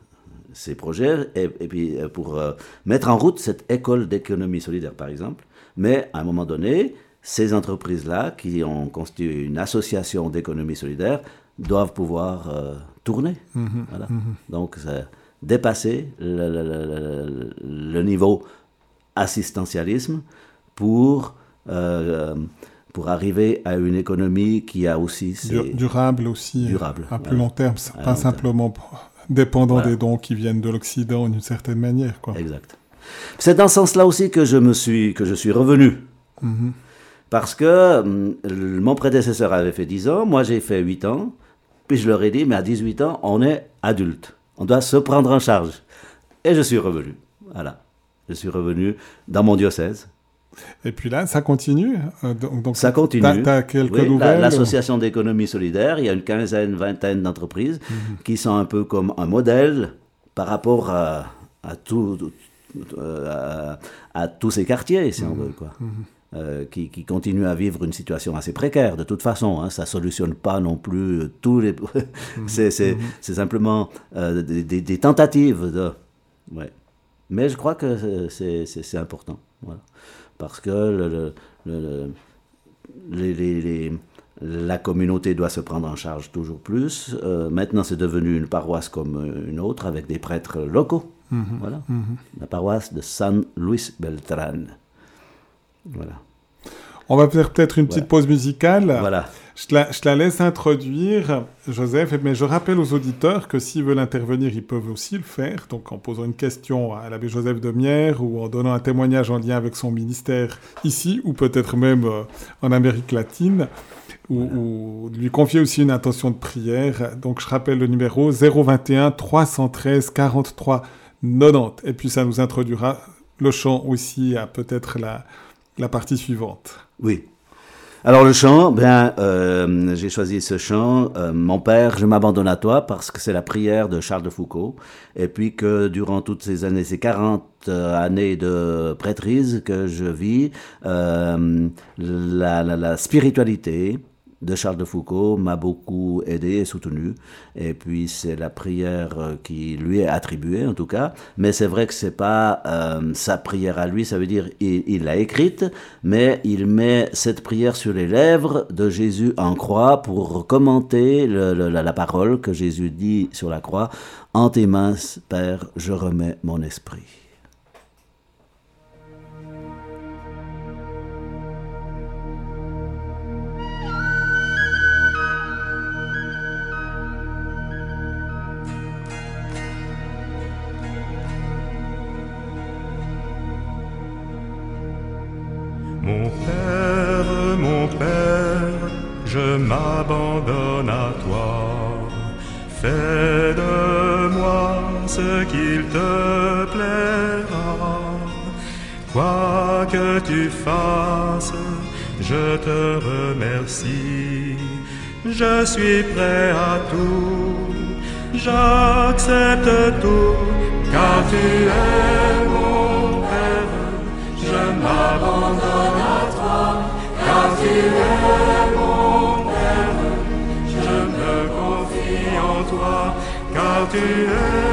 ces projets et, puis euh, pour euh, mettre en route cette école d'économie solidaire par exemple. Mais à un moment donné, ces entreprises-là qui ont constitué une association d'économie solidaire doivent pouvoir tourner. Mhm. voilà. Mhm. Donc, dépasser le, niveau assistentialisme pour, euh, pour arriver à une économie qui a aussi...
durable aussi,
durable,
à plus long terme, pas simplement dépendant des dons qui viennent de l'Occident d'une certaine manière. Quoi.
Exact. C'est dans ce sens-là aussi que je, me suis, que je suis revenu. Mhm. Parce que hum, mon prédécesseur avait fait 10 ans, moi j'ai fait 8 ans. Puis je leur ai dit, mais à 18 ans, on est adulte. On doit se prendre en charge. Et je suis revenu. Voilà. Je suis revenu dans mon diocèse.
Et puis là, ça continue.
Euh, donc, ça continue.
As, quelques nouvelles
L'association d'économie solidaire, il y a une quinzaine, vingtaine d'entreprises mhm. qui sont un peu comme un modèle par rapport à, à, tout, euh, à, tous ces quartiers, si on mhm. veut. Quoi. Mhm. Euh, qui, qui continuent à vivre une situation assez précaire. De toute façon, hein, ça ne solutionne pas non plus euh, tous les... C'est simplement euh, des, des, tentatives. De... Ouais. Mais je crois que c'est important. Voilà. Parce que le, le, les, les, la communauté doit se prendre en charge toujours plus. maintenant, c'est devenu une paroisse comme une autre, avec des prêtres locaux. Mhm. Voilà. La paroisse de San Luis Beltrán. Voilà.
On va faire peut-être une petite pause musicale.
Voilà.
Je te, la, laisse introduire, Joseph, mais je rappelle aux auditeurs que s'ils veulent intervenir, ils peuvent aussi le faire, donc en posant une question à l'abbé Joseph de Mière ou en donnant un témoignage en lien avec son ministère ici, ou peut-être même euh, en Amérique latine, ou, lui confier aussi une intention de prière. Donc je rappelle le numéro 021 313 43 90. Et puis ça nous introduira le chant aussi à peut-être la la partie suivante.
Oui. Alors le chant, bien, euh, j'ai choisi ce chant, euh, Mon Père, je m'abandonne à toi, parce que c'est la prière de Charles de Foucault, et puis que durant toutes ces années, ces 40 euh, années de prêtrise que je vis, la, la, la spiritualité, de Charles de Foucault m'a beaucoup aidé et soutenu. Et puis c'est la prière qui lui est attribuée en tout cas. Mais c'est vrai que c'est pas euh, sa prière à lui, ça veut dire il l'a écrite, mais il met cette prière sur les lèvres de Jésus en croix pour commenter la parole que Jésus dit sur la croix. En tes mains, Père, je remets mon esprit.
Prêt à tout, j'accepte tout, car tu es mon Père. Je m'abandonne à toi, car tu es mon Père. Je me confie en toi, car tu es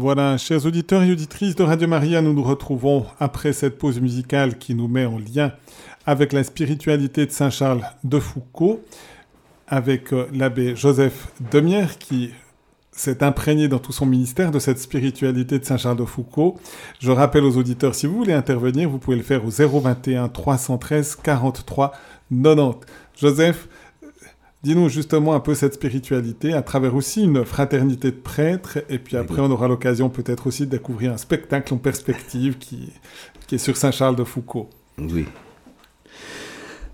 Voilà, chers auditeurs et auditrices de Radio Maria, nous nous retrouvons après cette pause musicale qui nous met en lien avec la spiritualité de Saint Charles de Foucault, avec euh, l'abbé Joseph Demière qui s'est imprégné dans tout son ministère de cette spiritualité de Saint Charles de Foucault. Je rappelle aux auditeurs, si vous voulez intervenir, vous pouvez le faire au 021 313 43 90. Joseph, Dis-nous justement un peu cette spiritualité à travers aussi une fraternité de prêtres. Et puis après, on aura l'occasion peut-être aussi de découvrir un spectacle en perspective qui, qui est sur Saint-Charles de Foucault.
Oui.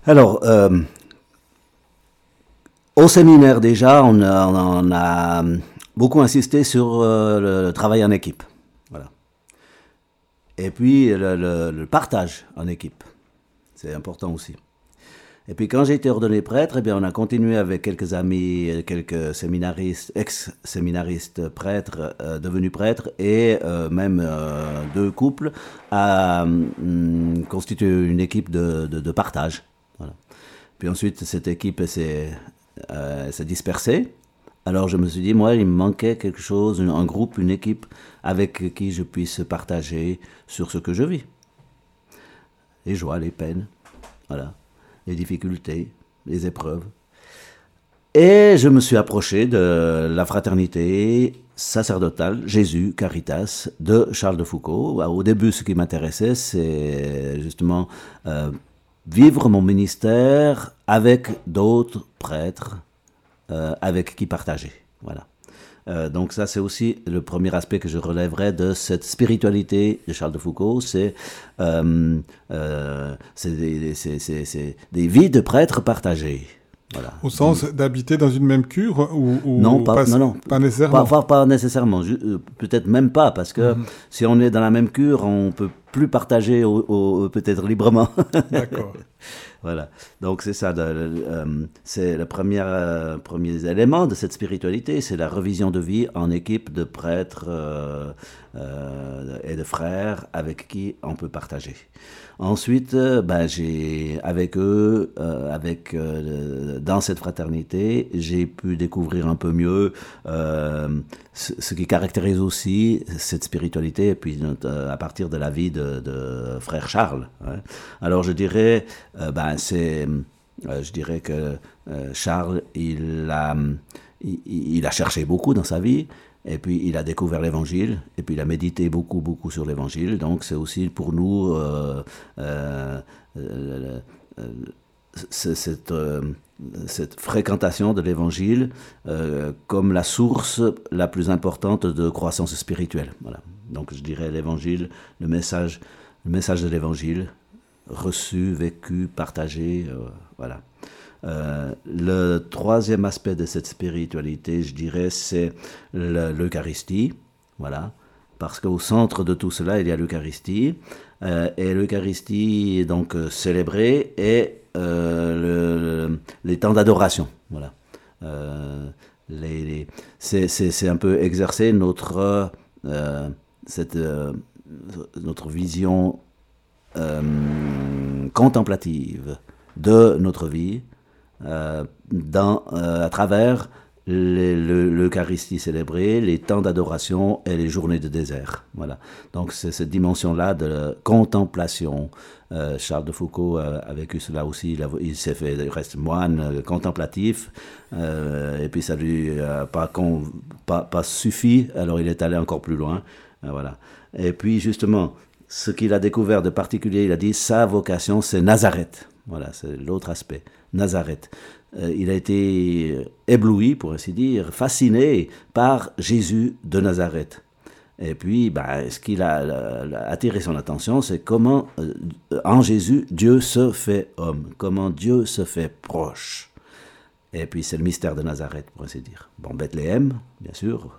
Alors, euh, au séminaire déjà, on a, beaucoup insisté sur euh, le, travail en équipe. Voilà. Et puis le partage en équipe. C'est important aussi. Et puis quand j'ai été ordonné prêtre, eh bien, on a continué avec quelques amis, quelques séminaristes, ex-séminaristes prêtres, euh, devenus prêtres, et euh, même euh, deux couples, à hum, constituer une équipe de, partage. Puis ensuite, cette équipe s'est dispersée. Alors je me suis dit, moi, il me manquait quelque chose, un groupe, une équipe avec qui je puisse partager sur ce que je vis. Les joies, les peines. Voilà les difficultés, les épreuves. Et je me suis approché de la fraternité sacerdotale Jésus Caritas de Charles de Foucault. Au début, ce qui m'intéressait, c'est justement euh, vivre mon ministère avec d'autres prêtres euh, avec qui partager. Voilà. Euh, donc ça, c'est aussi le premier aspect que je relèverais de cette spiritualité de Charles de Foucault, c'est euh, euh, des, vies de prêtres partagées. Voilà.
Au sens d'habiter dans une même cure ou, ou
Non, pas- non, non.
pas nécessairement.
Pas, pas- nécessairement, euh, peut-être même pas, parce que
Mhm.
si on est dans la même cure, on peut plus partager peut-être librement.
D'accord.
Voilà. Donc c'est ça, euh, c'est le premier, euh, premier élément de cette spiritualité, c'est la revision de vie en équipe de prêtres euh, et de frères avec qui on peut partager. Ensuite, euh, ben, j'ai avec eux, euh, avec dans cette fraternité, j'ai pu découvrir un peu mieux ce, qui caractérise aussi cette spiritualité, et puis à partir de la vie de, frère Charles. hein. Alors je dirais, ben je dirais que Charles, il a, il a cherché beaucoup dans sa vie. Et puis il a découvert l'Évangile, et puis il a médité beaucoup, beaucoup sur l'Évangile. Donc c'est aussi pour nous euh, euh, euh, cette, cette fréquentation de l'Évangile comme la source la plus importante de croissance spirituelle. Voilà. Donc je dirais l'Évangile, le message, le message de l'Évangile, reçu, vécu, partagé, voilà. Euh, le troisième aspect de cette spiritualité, je dirais, c'est le- l'Eucharistie, voilà, parce qu'au centre de tout cela, il y a l'Eucharistie, euh, et l'Eucharistie donc euh, célébrée et le- le- les temps d'adoration, voilà. C'est- un peu exercer notre, cette, notre vision contemplative de notre vie dans, euh, à travers l'Eucharistie célébrée, les temps d'adoration et les journées de désert. Voilà. Donc c'est cette dimension-là de contemplation. Euh, Charles de Foucault euh, a vécu cela aussi. Il, s'est fait, il reste moine euh, contemplatif. euh, et puis ça lui a pas, con- pas, pas suffi. Alors il est allé encore plus loin. Euh, voilà. Et puis justement, ce qu'il a découvert de particulier, il a dit sa vocation, c'est Nazareth. Voilà, c'est l'autre aspect. Nazareth. Euh, il a été ébloui, pour ainsi dire, fasciné par Jésus de Nazareth. Et puis, ben, ce qui a, attiré son attention, c'est comment, euh, en Jésus, Dieu se fait homme, comment Dieu se fait proche. Et puis, c'est le mystère de Nazareth, pour ainsi dire. Bon, Bethléem, bien sûr,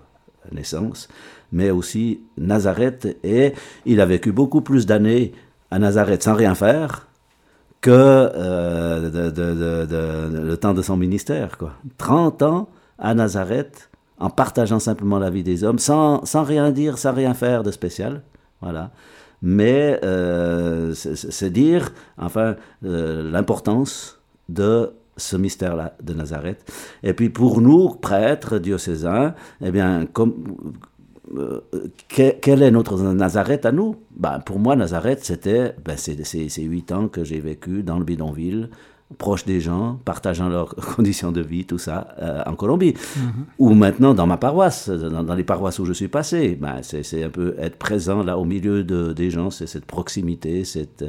naissance, mais aussi Nazareth. Et il a vécu beaucoup plus d'années à Nazareth sans rien faire que euh, le temps de son ministère. Quoi. 30 ans à Nazareth, en partageant simplement la vie des hommes, sans, sans rien dire, sans rien faire de spécial. Voilà. Mais euh, c'est c'est dire, enfin, euh, l'importance de ce mystère-là de Nazareth. Et puis pour nous, prêtres diocésains, eh bien, comme, euh, que- quel est notre Nazareth à nous? Ben, Pour moi, Nazareth, c'était ben, ces huit ans que j'ai vécu dans le bidonville, proche des gens, partageant leurs conditions de vie, tout ça, euh, en Colombie. Ou maintenant dans ma paroisse, dans, dans les paroisses où je suis passé. Ben, c'est c'est un peu être présent là au milieu de, des gens, c'est cette proximité, cette,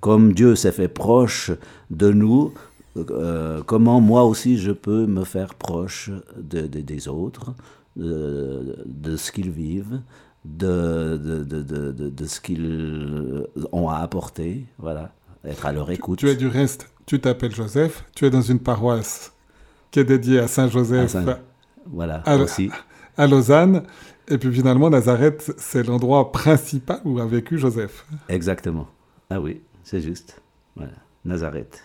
comme Dieu s'est fait proche de nous, euh, comment moi aussi je peux me faire proche de- de- des autres, de, de ce qu'ils vivent, de, de, de, ce qu'ils ont à apporter, voilà, être à leur écoute.
Tu es du reste, tu t'appelles Joseph, tu es dans une paroisse qui est dédiée à
À
Saint-Joseph
Saint- Voilà,
Ah,
aussi.
à Lausanne. Et puis finalement, Nazareth, c'est l'endroit principal où a vécu Joseph.
Exactement. Ah oui, c'est juste. Voilà, Nazareth.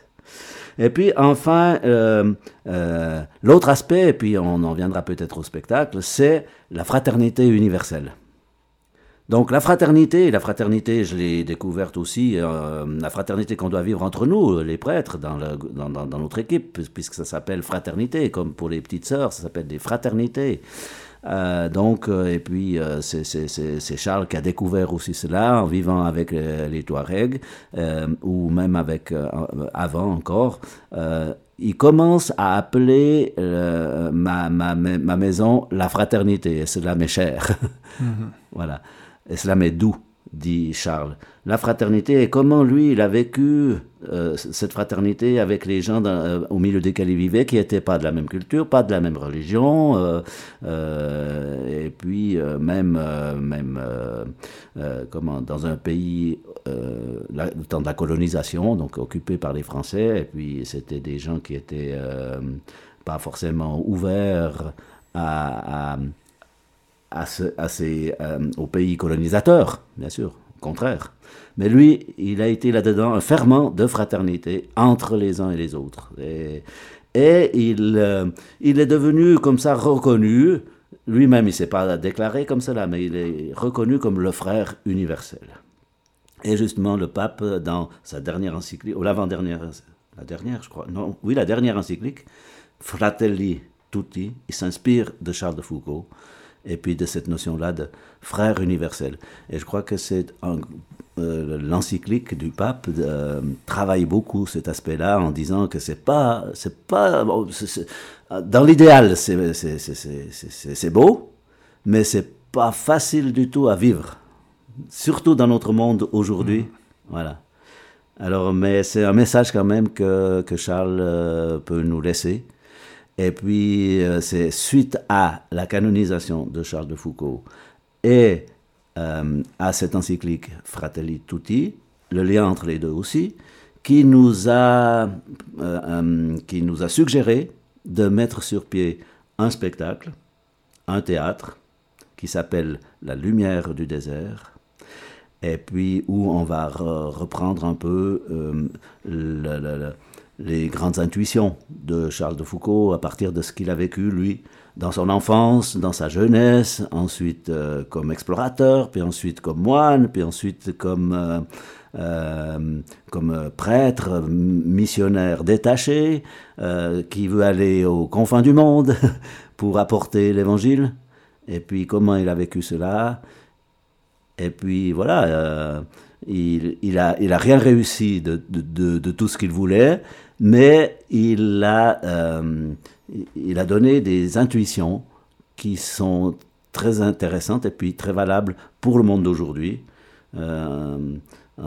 Et puis enfin, euh, euh, l'autre aspect, et puis on en viendra peut-être au spectacle, c'est la fraternité universelle. Donc la fraternité, la fraternité, je l'ai découverte aussi, euh, la fraternité qu'on doit vivre entre nous, les prêtres, dans, dans, notre équipe, puis- puisque ça s'appelle fraternité, comme pour les petites sœurs, ça s'appelle des fraternités. Euh, donc, euh, et puis euh, c'est- Charles qui a découvert aussi cela en vivant avec les Touaregs, ou même avec avant encore. Il commence à appeler euh, ma, ma, ma ma maison la fraternité, et cela m'est cher. Voilà. Et cela m'est doux. Dit Charles. La fraternité et comment lui, il a vécu euh, cette fraternité avec les gens euh, au milieu desquels il vivait, qui n'étaient pas de la même culture, pas de la même religion, euh, et puis même, même comment, dans un pays, le temps de la colonisation, donc occupé par les Français, et puis c'était des gens qui étaient pas forcément ouverts à, à ce- euh, aux pays colonisateurs, bien sûr, au contraire. Mais lui, il a été là-dedans un ferment de fraternité entre les uns et les autres. Et, et il, euh, il est devenu comme ça reconnu, lui-même il ne s'est pas déclaré comme cela, mais il est reconnu comme le frère universel. Et justement, le pape, dans sa dernière encyclique, ou l'avant-dernière, la dernière, je crois, non, oui, la dernière encyclique, Fratelli Tutti, il s'inspire de Charles de Foucault et puis de cette notion-là de frère universel. Et je crois que c'est euh, l'encyclique du pape euh, travaille beaucoup cet aspect-là en disant que c'est pas, c'est pas, bon, dans l'idéal, c'est, beau, mais c'est pas facile du tout à vivre surtout dans notre monde aujourd'hui. Voilà. Alors, mais c'est un message quand même que, que Charles euh, peut nous laisser. Et puis, euh, c'est suite à la canonisation de Charles de Foucault et euh, à cette encyclique Fratelli Tutti, le lien entre les deux aussi, qui nous a, euh, qui nous a suggéré de mettre sur pied un spectacle, un théâtre, qui s'appelle La lumière du désert, et puis où on va re- reprendre un peu le- les grandes intuitions de Charles de Foucault à partir de ce qu'il a vécu, lui, dans son enfance, dans sa jeunesse, ensuite euh, comme explorateur, puis ensuite comme moine, puis ensuite comme, euh, euh, comme prêtre, missionnaire détaché, qui veut aller aux confins du monde pour apporter l'évangile. Et puis comment il a vécu cela, et puis voilà, il, il, il a rien réussi de, de tout ce qu'il voulait, mais il a, euh, il a donné des intuitions qui sont très intéressantes et puis très valables pour le monde d'aujourd'hui. Euh,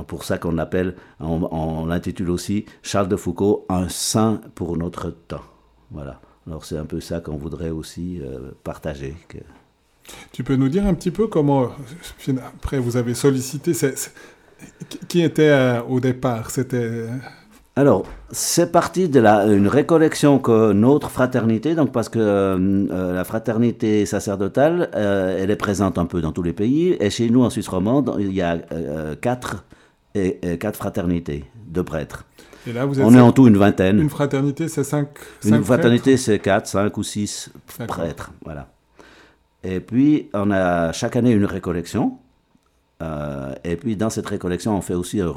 pour ça qu'on l'appelle, on, l'intitule aussi Charles de Foucault, un saint pour notre temps. Voilà. Alors c'est un peu ça qu'on voudrait aussi euh, partager.
Tu peux nous dire un petit peu comment, après vous avez sollicité, qui était euh, au départ? C'était
alors, c'est parti de la, une récollection que notre fraternité, donc parce que euh, la fraternité sacerdotale, euh, elle est présente un peu dans tous les pays, et chez nous en Suisse romande, il y a euh, quatre, et, et quatre fraternités de prêtres.
Et là, vous êtes
On est en tout une vingtaine.
Une fraternité, c'est cinq,
Une
cinq
fraternité, c'est quatre, cinq ou six prêtres, voilà. Et puis, on a chaque année une récollection. Euh, et puis, dans cette récollection, on fait aussi le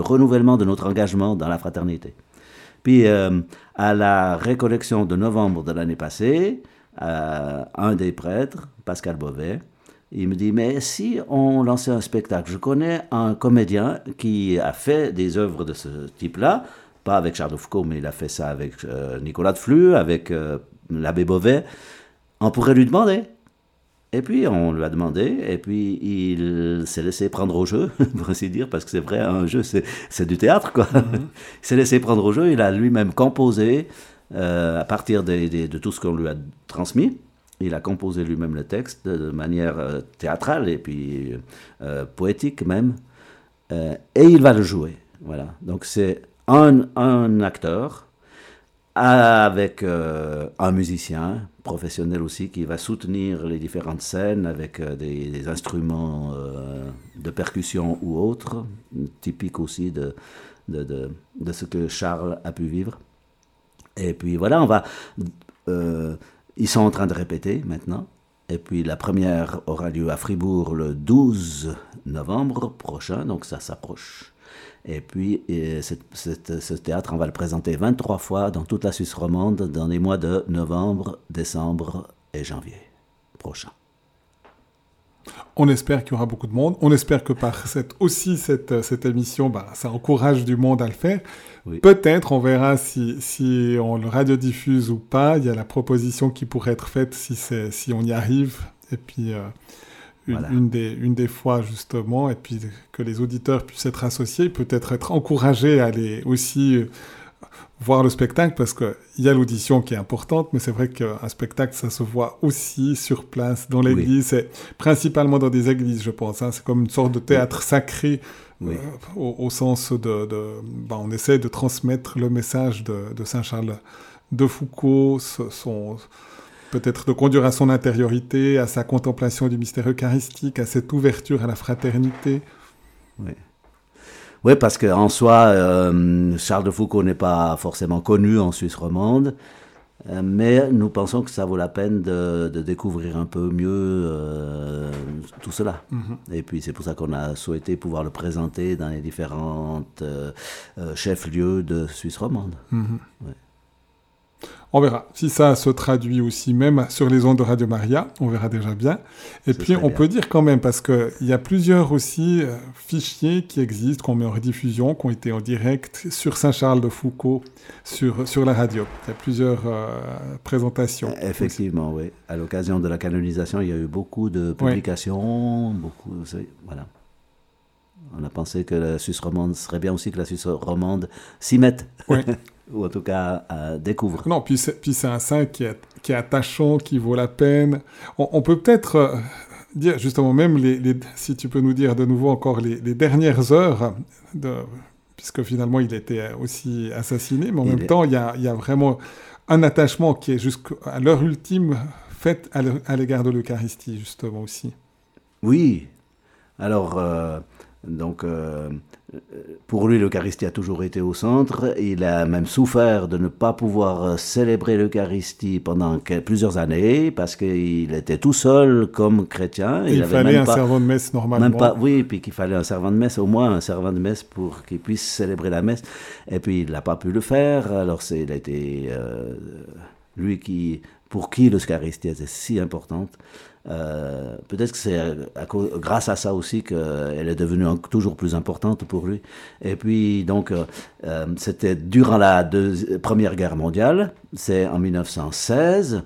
renouvellement de notre engagement dans la fraternité. Puis, euh, à la récollection de novembre de l'année passée, euh, un des prêtres, Pascal Beauvais, il me dit, mais si on lançait un spectacle, je connais un comédien qui a fait des œuvres de ce type-là, pas avec Charles de Foucault, mais il a fait ça avec Nicolas de Flux, avec l'abbé Beauvais, on pourrait lui demander. Et puis on lui a demandé, et puis il s'est laissé prendre au jeu, pour ainsi dire, parce que c'est vrai, un jeu, c'est du théâtre, quoi. il s'est laissé prendre au jeu, il a lui-même composé, euh, à partir des- des- de tout ce qu'on lui a transmis, il a composé lui-même le texte de, manière euh, théâtrale et puis euh, poétique même, et il va le jouer. Voilà. Donc c'est un, un acteur avec euh, un musicien professionnel aussi qui va soutenir les différentes scènes avec euh, des, instruments euh, de percussion ou autres, typiques aussi de, de, de, ce que Charles a pu vivre. Et puis voilà, on va. ils sont en train de répéter maintenant. Et puis la première aura lieu à Fribourg le 12 novembre prochain, donc ça s'approche. Et puis et cette- cette- ce théâtre, on va le présenter 23 fois dans toute la Suisse romande dans les mois de novembre, décembre et janvier prochain.
On espère qu'il y aura beaucoup de monde. On espère que par cette, aussi cette, cette émission, bah, ça encourage du monde à le faire.
Oui.
Peut-être, on verra si, si on le radiodiffuse ou pas. Il y a la proposition qui pourrait être faite si on y arrive. Et puis, euh, une,
Voilà.
une des, une des fois justement, et puis que les auditeurs puissent être associés, peut-être être encouragés à aller aussi euh, voir le spectacle, parce qu'il y a l'audition qui est importante, mais c'est vrai qu'un spectacle, ça se voit aussi sur place, dans l'église, c'est principalement dans des églises, je pense. hein. C'est comme une sorte de théâtre sacré,
Oui.
euh, au, au sens de... de ben, on essaie de transmettre le message de, de Saint Charles de Foucault, son peut-être de conduire à son intériorité, à sa contemplation du mystère eucharistique, à cette ouverture à la fraternité.
Oui, parce qu'en soi, euh, Charles de Foucault n'est pas forcément connu en Suisse romande, euh, mais nous pensons que ça vaut la peine de, de découvrir un peu mieux euh, tout cela. Et puis c'est pour ça qu'on a souhaité pouvoir le présenter dans les différentes euh, chefs-lieux de Suisse romande.
On verra si ça se traduit aussi même sur les ondes de Radio Maria, on verra déjà bien. Et puis on
bien.
peut dire quand même, parce qu'il y a plusieurs aussi euh, fichiers qui existent, qu'on met en rediffusion, qui ont été en direct sur Saint-Charles de Foucault, sur, sur la radio. Il y a plusieurs euh, présentations.
Effectivement, oui. À l'occasion de la canonisation, il y a eu beaucoup de publications, beaucoup. Voilà. On a pensé que la Suisse romande serait bien aussi que la Suisse romande s'y mette.
Oui.
Ou en tout cas, euh, découvre.
Non, puis c'est, un saint qui est, qui est attachant, qui vaut la peine. On, on peut peut-être euh, dire, justement, même les, les- si tu peux nous dire de nouveau encore les, les dernières heures, de, puisque finalement il était aussi assassiné, mais en
Il
même
est-
temps, il y a, il y a vraiment un attachement qui est jusqu'à l'heure ultime fait à l'e- à l'égard de l'Eucharistie, justement aussi.
Oui. Alors, euh, donc, euh, pour lui, l'Eucharistie a toujours été au centre. Il a même souffert de ne pas pouvoir célébrer l'Eucharistie pendant plusieurs années parce qu'il était tout seul comme chrétien.
Et il,
avait
fallait
même
un
pas-
servant de messe normalement.
Même pas, oui, puis qu'il fallait un servant de messe, au moins un servant de messe pour qu'il puisse célébrer la messe. Et puis il n'a pas pu le faire, alors c'est, il a été euh, lui qui, pour qui l'Eucharistie était si importante. Euh, peut-être que c'est cause- grâce à ça aussi qu'elle est devenue en- toujours plus importante pour lui. Et puis donc euh, euh, c'était durant la Première Guerre mondiale, c'est en 1916.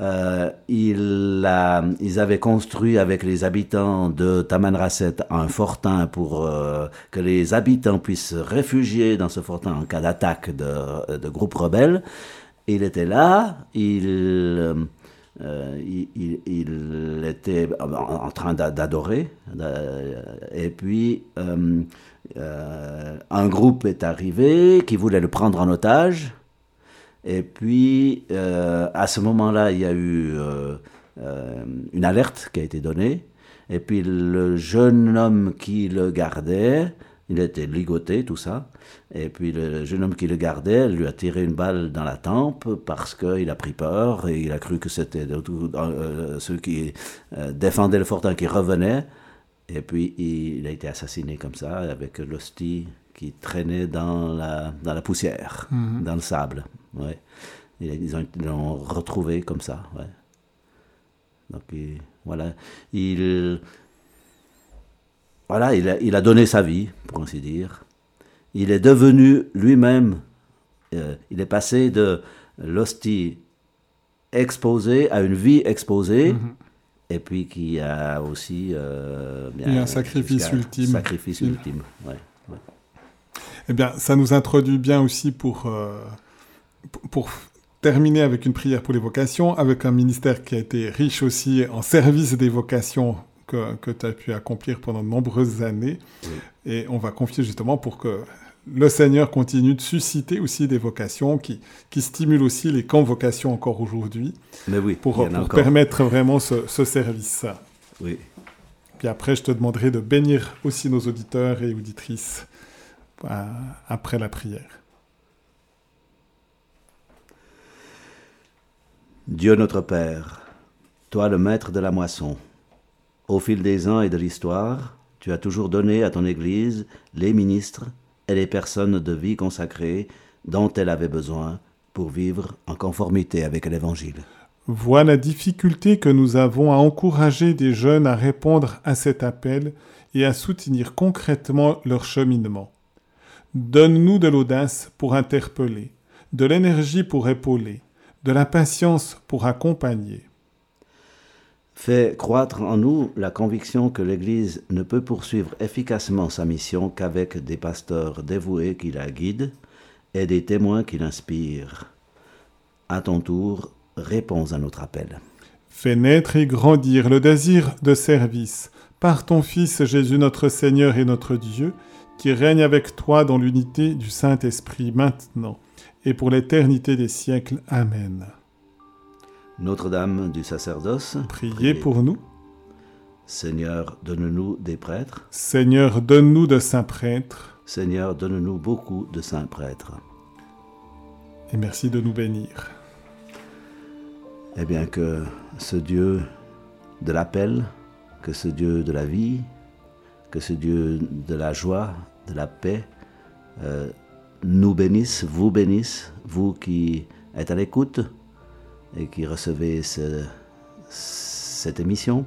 Euh, il a- ils avaient construit avec les habitants de Tamanrasset un fortin pour euh, que les habitants puissent se réfugier dans ce fortin en cas d'attaque de groupes rebelles. Il était là, il, euh, il, il- il était en, train d'a- d'adorer, et puis euh, euh, un groupe est arrivé qui voulait le prendre en otage. Et puis, à ce moment-là, il y a eu une alerte qui a été donnée. Et puis, le jeune homme qui le gardait, il était ligoté, tout ça. Et puis, le jeune homme qui le gardait lui a tiré une balle dans la tempe parce qu'il a pris peur et il a cru que c'était euh, ceux qui euh, défendaient le fortin qui revenaient. Et puis, il, il a été assassiné comme ça, avec l'hostie qui traînait dans la, dans la poussière, dans le sable. Ouais. Ils ont- ils l'ont retrouvé comme ça. Ouais. Donc, il- voilà. Il, voilà, il a, il a donné sa vie, pour ainsi dire. Il est devenu lui-même, euh, il est passé de l'hostie exposée à une vie exposée, et puis qui a aussi... euh, bien,
un sacrifice ultime.
Sacrifice
Il-
ultime, ouais. ouais.
Eh bien, ça nous introduit bien aussi pour, euh, pour- pour terminer avec une prière pour les vocations, avec un ministère qui a été riche aussi en service des vocations que, que tu as pu accomplir pendant de nombreuses années. Et on va confier justement pour que le Seigneur continue de susciter aussi des vocations qui, qui stimulent aussi les camps vocations encore aujourd'hui
oui,
pour,
en
pour
encore.
permettre vraiment ce, ce service.
Oui.
Puis après, je te demanderai de bénir aussi nos auditeurs et auditrices euh, après la prière.
Dieu notre Père, toi le maître de la moisson, au fil des ans et de l'histoire, tu as toujours donné à ton Église les ministres et les personnes de vie consacrées dont elle avait besoin pour vivre en conformité avec l'Évangile.
Vois la difficulté que nous avons à encourager des jeunes à répondre à cet appel et à soutenir concrètement leur cheminement. Donne-nous de l'audace pour interpeller, de l'énergie pour épauler, de la patience pour accompagner.
Fait croître en nous la conviction que l'Église ne peut poursuivre efficacement sa mission qu'avec des pasteurs dévoués qui la guident et des témoins qui l'inspirent. À ton tour, réponds à notre appel.
Fais naître et grandir le désir de service par ton Fils Jésus notre Seigneur et notre Dieu, qui règne avec toi dans l'unité du Saint-Esprit maintenant et pour l'éternité des siècles. Amen.
Notre-Dame du sacerdoce,
Priez pour nous.
Seigneur, donne-nous des prêtres.
Seigneur, donne-nous de saints prêtres
Seigneur, donne-nous beaucoup de saints prêtres.
et merci de nous bénir.
Eh bien que ce Dieu de l'appel, que ce Dieu de la vie, que ce Dieu de la joie, de la paix, euh, nous bénisse, vous bénisse, vous qui êtes à l'écoute et qui recevez ce- cette émission,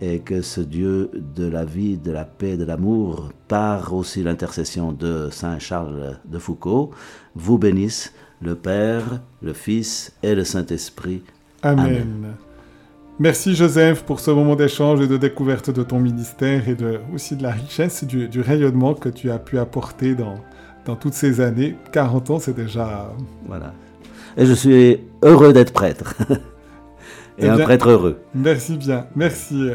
et que ce Dieu de la vie, de la paix, de l'amour, par aussi l'intercession de Saint Charles de Foucault, vous bénisse le Père, le Fils et le Saint-Esprit.
Amen.
Amen.
Merci Joseph pour ce moment d'échange et de découverte de ton ministère et de, aussi de la richesse du, du rayonnement que tu as pu apporter dans, dans toutes ces années. 40 ans, c'est déjà...
Voilà. Et je suis heureux d'être prêtre. et
Eh
un prêtre heureux.
Merci bien. Merci.